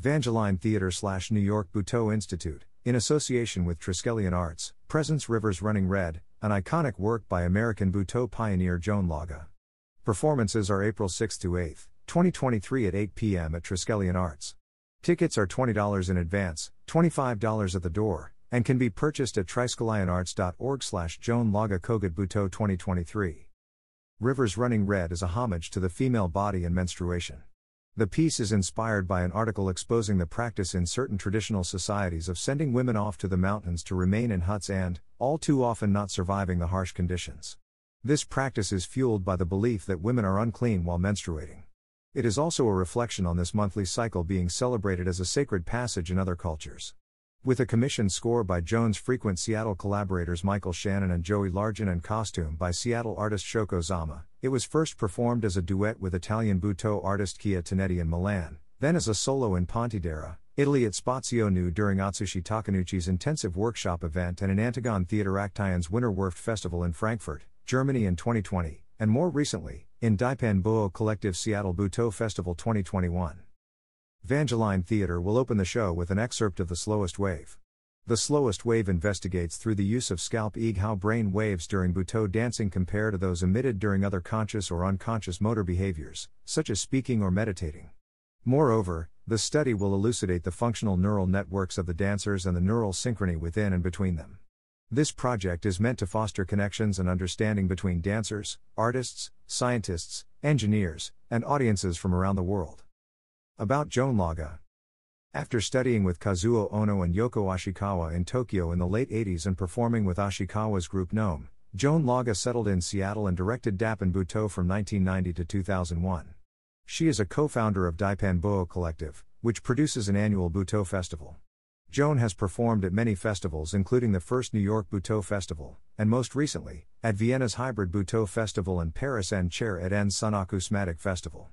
Vangeline Theatre slash New York Butoh Institute, in association with Triskelion Arts, presents Rivers Running Red, an iconic work by American Butoh pioneer Joan Laage. Performances are April 6 to 8, 2023 at 8 p.m. at Triskelion Arts. Tickets are $20 in advance, $25 at the door, and can be purchased at triskelionarts.org slash Joan Laage Kogut Butoh 2023. Rivers Running Red is a homage to the female body and menstruation. The piece is inspired by an article exposing the practice in certain traditional societies of sending women off to the mountains to remain in huts and, all too often, not surviving the harsh conditions. This practice is fueled by the belief that women are unclean while menstruating. It is also a reflection on this monthly cycle being celebrated as a sacred passage in other cultures. With a commissioned score by Joan's frequent Seattle collaborators Michael Shannon and Joey Largent and costume by Seattle artist Shoko Zama, it was first performed as a duet with Italian Butoh artist Kia Tonetti in Milan, then as a solo in Pontedera, Italy at Spazio Nu during Atsushi Takenouchi's intensive workshop event and in Antagon Theatre Action's Winter Werft Festival in Frankfurt, Germany in 2020, and more recently, in Daipan Butoh Collective Seattle Butoh Festival 2021. Vangeline Theatre will open the show with an excerpt of The Slowest Wave. The Slowest Wave investigates through the use of scalp eeg how brain waves during Butoh dancing compare to those emitted during other conscious or unconscious motor behaviors, such as speaking or meditating. Moreover, the study will elucidate the functional neural networks of the dancers and the neural synchrony within and between them. This project is meant to foster connections and understanding between dancers, artists, scientists, engineers, and audiences from around the world. About Joan Laage. After studying with Kazuo Ohno and Yoko Ashikawa in Tokyo in the late 80s and performing with Ashikawa's group Gnome, Joan Laage settled in Seattle and directed Daipan Butoh from 1990 to 2001. She is a co founder of Daipan Butoh Collective, which produces an annual Butoh festival. Joan has performed at many festivals, including the first New York Butoh Festival, and most recently, at Vienna's Hybrid Butoh Festival and Paris and Chair et en Sun Acousmatic Festival.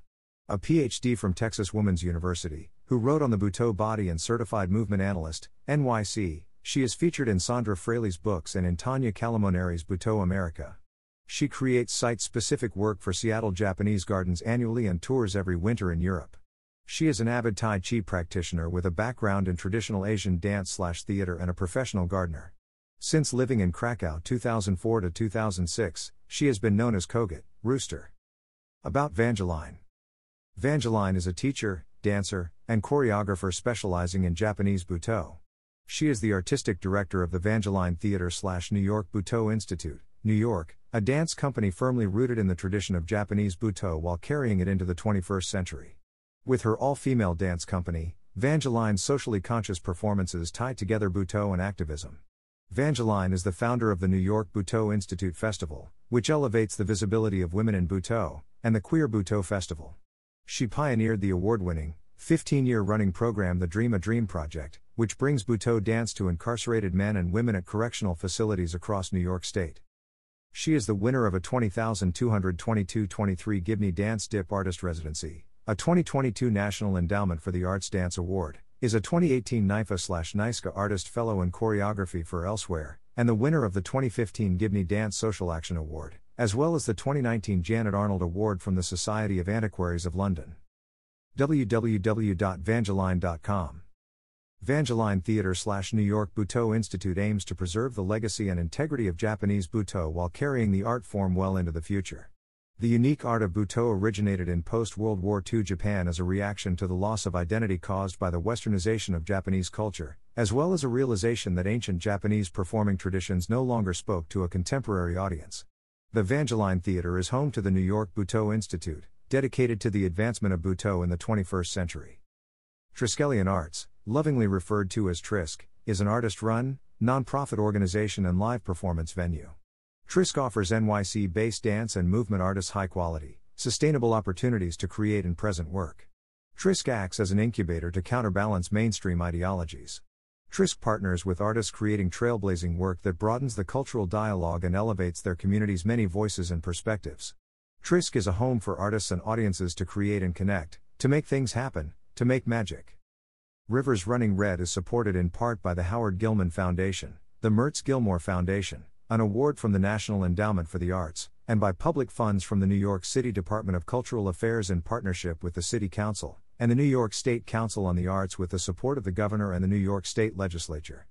A PhD from Texas Women's University, who wrote on the Butoh body and certified movement analyst, NYC, she is featured in Sondra Fraleigh's books and in Tanya Calamoneri's Butoh America. She creates site specific work for Seattle Japanese Gardens annually and tours every winter in Europe. She is an avid Tai Chi practitioner with a background in traditional Asian dance slash theater and a professional gardener. Since living in Krakow 2004 to 2006, she has been known as Kogut, Rooster. About Vangeline. Vangeline is a teacher, dancer, and choreographer specializing in Japanese Butoh. She is the artistic director of the Vangeline Theatre slash New York Butoh Institute, New York, a dance company firmly rooted in the tradition of Japanese Butoh while carrying it into the 21st century. With her all female dance company, Vangeline's socially conscious performances tie together Butoh and activism. Vangeline is the founder of the New York Butoh Institute Festival, which elevates the visibility of women in Butoh, and the Queer Butoh Festival. She pioneered the award winning, 15 year running program The Dream a Dream Project, which brings Butoh dance to incarcerated men and women at correctional facilities across New York State. She is the winner of a 20,222 23 Gibney Dance Dip Artist Residency, a 2022 National Endowment for the Arts Dance Award, is a 2018 NYFA slash NYSCA Artist Fellow in Choreography for Elsewhere, and the winner of the 2015 Gibney Dance Social Action Award as well as the 2019 Janet Arnold Award from the Society of Antiquaries of London. www.vangeline.com Vangeline Theatre slash New York Butoh Institute aims to preserve the legacy and integrity of Japanese Butoh while carrying the art form well into the future. The unique art of Butoh originated in post World War II Japan as a reaction to the loss of identity caused by the westernization of Japanese culture, as well as a realization that ancient Japanese performing traditions no longer spoke to a contemporary audience. The Vangeline Theatre is home to the New York Butoh Institute, dedicated to the advancement of Butoh in the 21st century. Triskelion Arts, lovingly referred to as Trisk, is an artist run, nonprofit organization and live performance venue. Trisk offers NYC based dance and movement artists high quality, sustainable opportunities to create and present work. Trisk acts as an incubator to counterbalance mainstream ideologies. Trisk partners with artists creating trailblazing work that broadens the cultural dialogue and elevates their community's many voices and perspectives. Trisk is a home for artists and audiences to create and connect, to make things happen, to make magic. Rivers Running Red is supported in part by the Howard Gilman Foundation, the Mertz Gilmore Foundation, an award from the National Endowment for the Arts, and by public funds from the New York City Department of Cultural Affairs in partnership with the City Council, and the New York State Council on the Arts with the support of the Governor and the New York State Legislature.